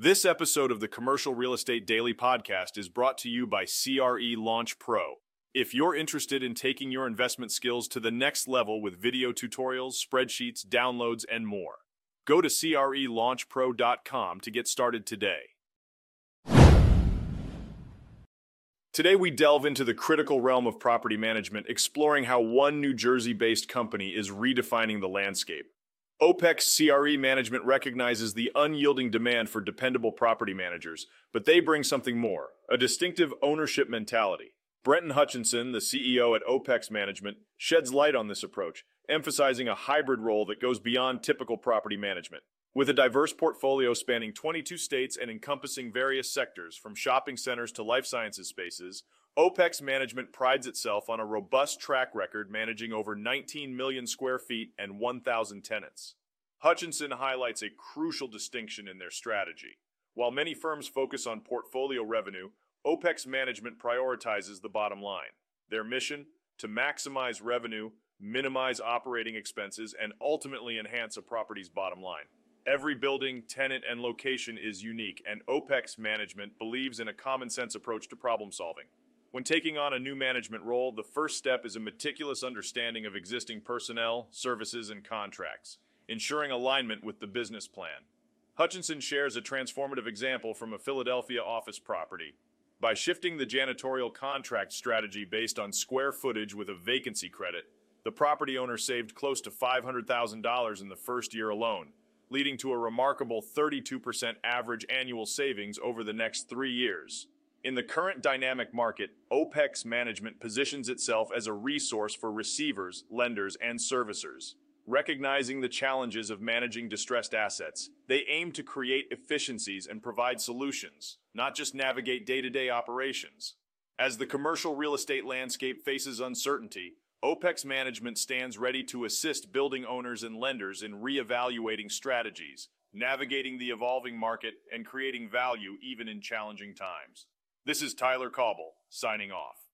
This episode of the Commercial Real Estate Daily Podcast is brought to you by CRE Launch Pro. If you're interested in taking your investment skills to the next level with video tutorials, spreadsheets, downloads, and more, go to CRELaunchPro.com to get started today. Today, we delve into the critical realm of property management, exploring how one New Jersey based company is redefining the landscape. OPEX CRE management recognizes the unyielding demand for dependable property managers, but they bring something more a distinctive ownership mentality. Brenton Hutchinson, the CEO at OPEX Management, sheds light on this approach, emphasizing a hybrid role that goes beyond typical property management. With a diverse portfolio spanning 22 states and encompassing various sectors, from shopping centers to life sciences spaces, OPEX Management prides itself on a robust track record managing over 19 million square feet and 1,000 tenants. Hutchinson highlights a crucial distinction in their strategy. While many firms focus on portfolio revenue, OPEX Management prioritizes the bottom line. Their mission? To maximize revenue, minimize operating expenses, and ultimately enhance a property's bottom line. Every building, tenant, and location is unique, and OPEX Management believes in a common sense approach to problem solving. When taking on a new management role, the first step is a meticulous understanding of existing personnel, services, and contracts, ensuring alignment with the business plan. Hutchinson shares a transformative example from a Philadelphia office property. By shifting the janitorial contract strategy based on square footage with a vacancy credit, the property owner saved close to $500,000 in the first year alone, leading to a remarkable 32% average annual savings over the next three years. In the current dynamic market, OPEX management positions itself as a resource for receivers, lenders, and servicers. Recognizing the challenges of managing distressed assets, they aim to create efficiencies and provide solutions, not just navigate day to day operations. As the commercial real estate landscape faces uncertainty, OPEX management stands ready to assist building owners and lenders in re-evaluating strategies, navigating the evolving market, and creating value even in challenging times. This is Tyler Cauble, signing off.